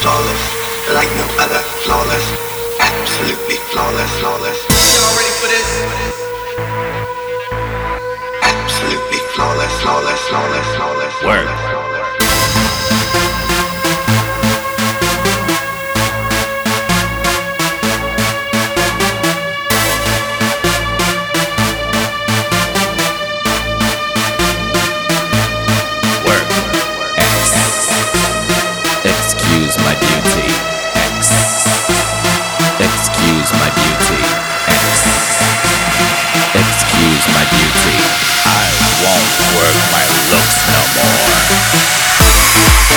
flawless, like no other, flawless, absolutely flawless, flawless. Y'all ready for this? Absolutely flawless, flawless, flawless, flawless. Word. won't work my looks no more.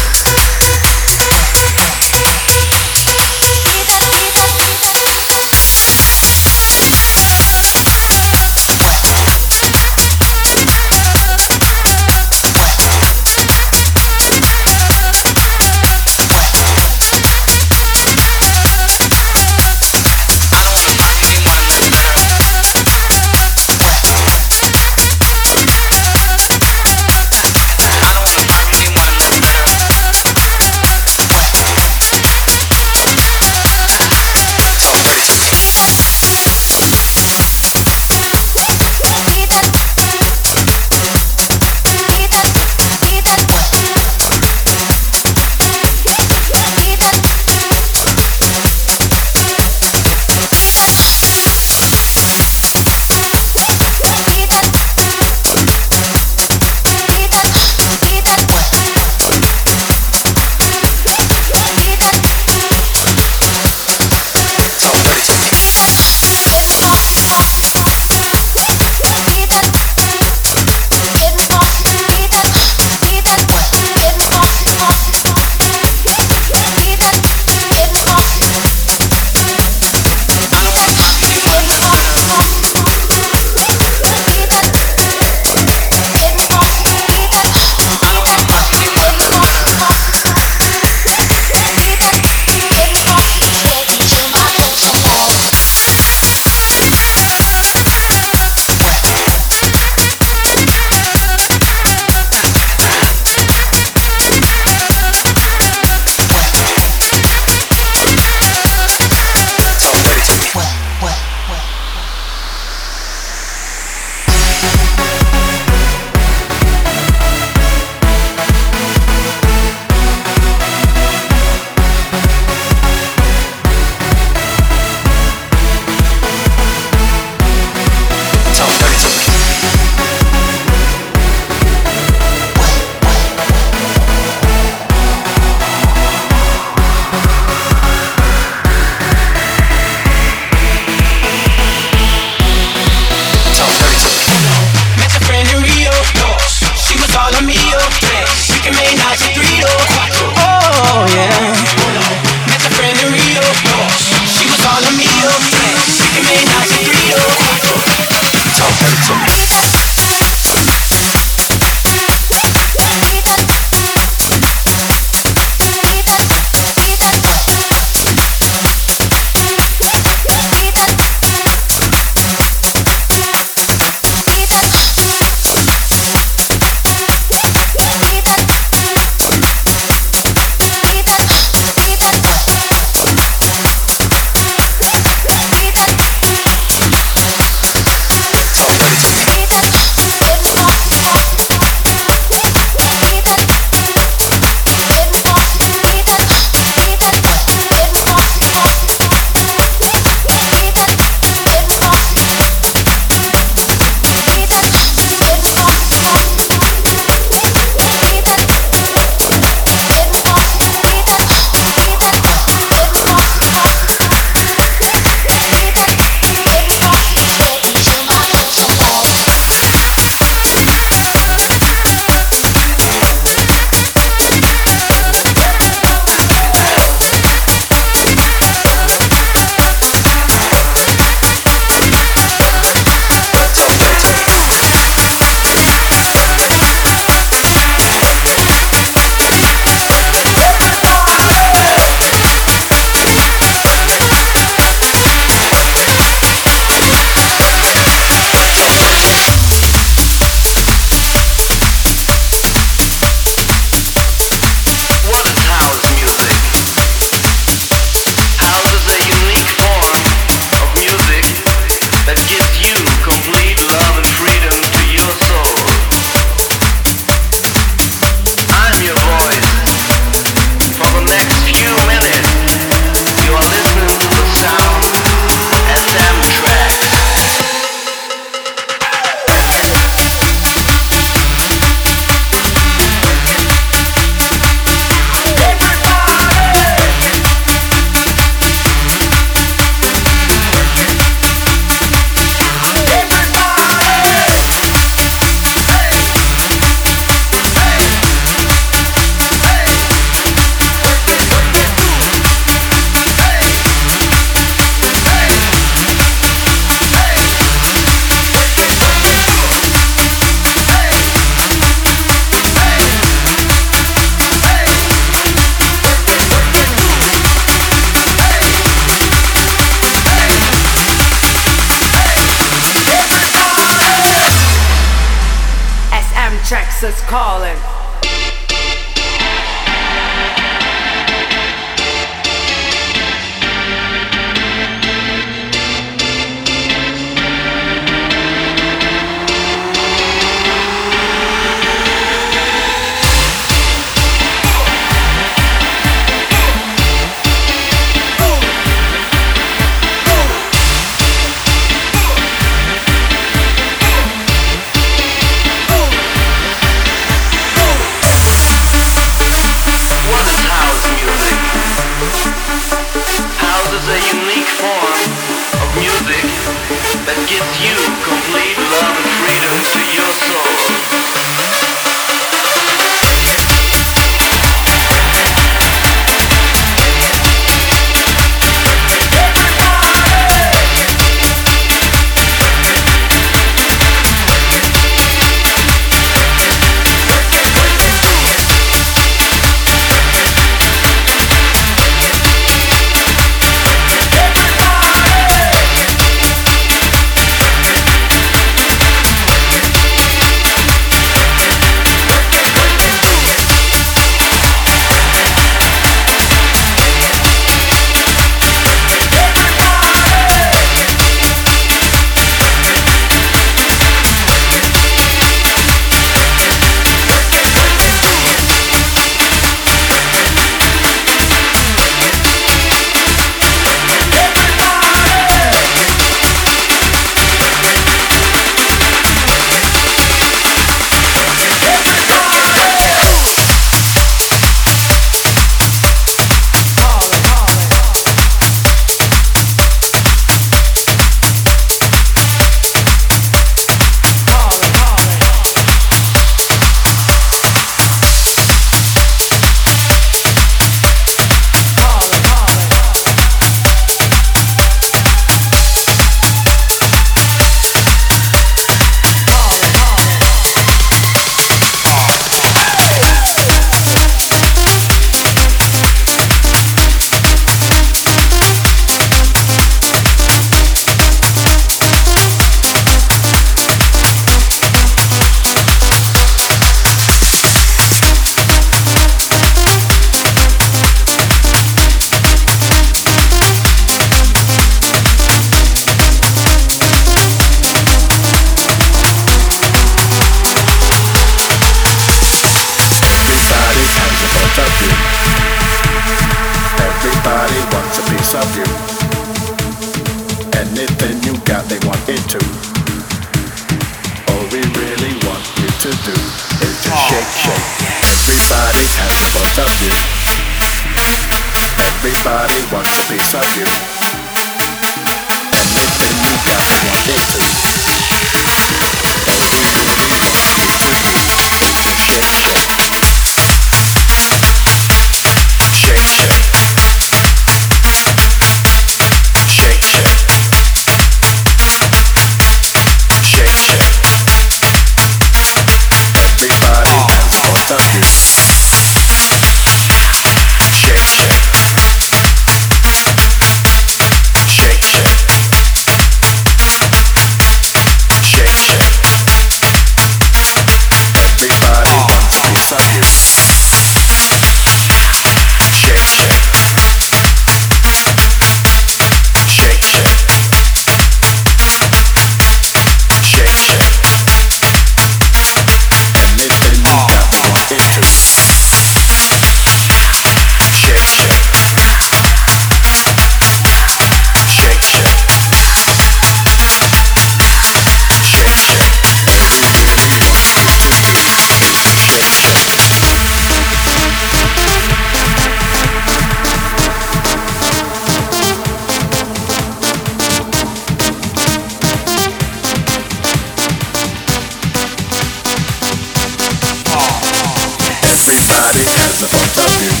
the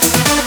あ!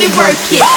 Me work it.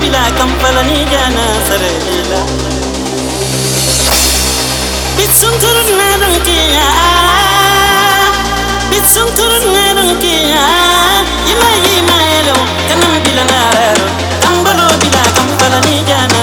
بلا كنفلني جانا سريلا بسنتر نرنكي بسنتر نرنكي يما يما يلو كنم بلا نارو تنبلو بلا كنفلني جانا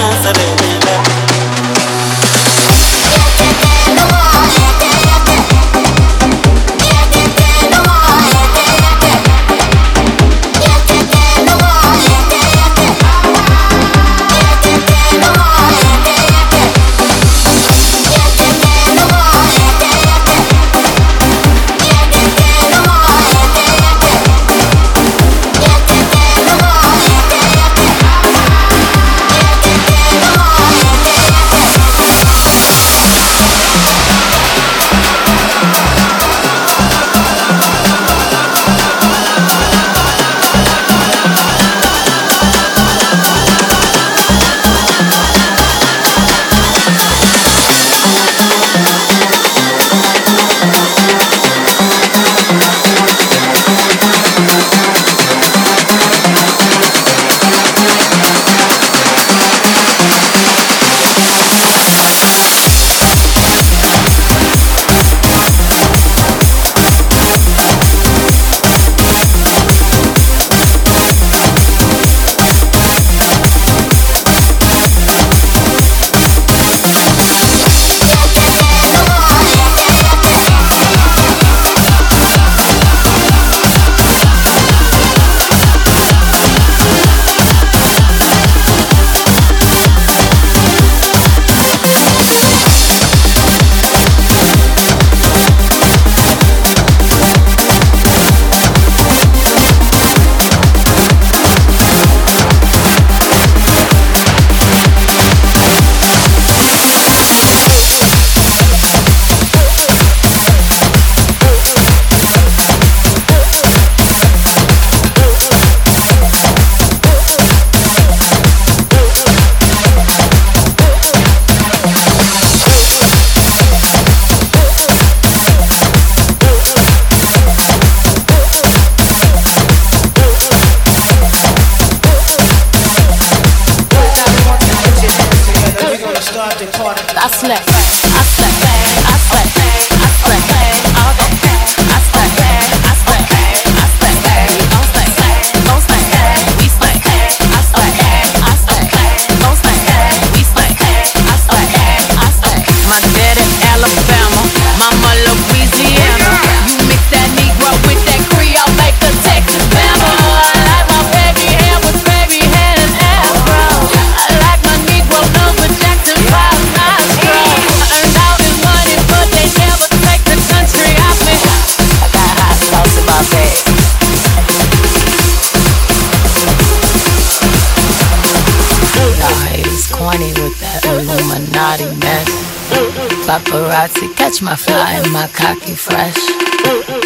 paparazzi catch my fly and my cocky fresh.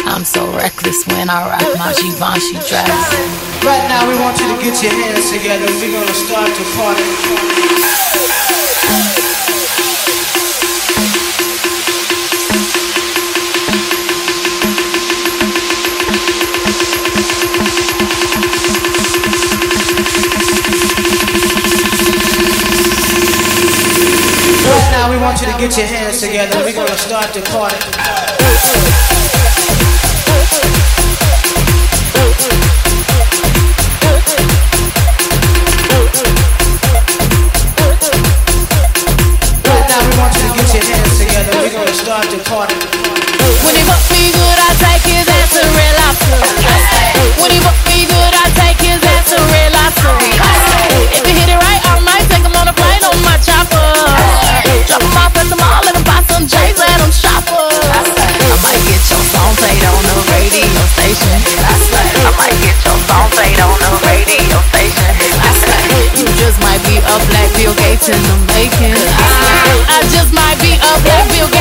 I'm so reckless when I rock my Givenchy dress. Right now, we want you to get your hands together. We're gonna start the party. Put your hands together. We're gonna start the party. Gabriel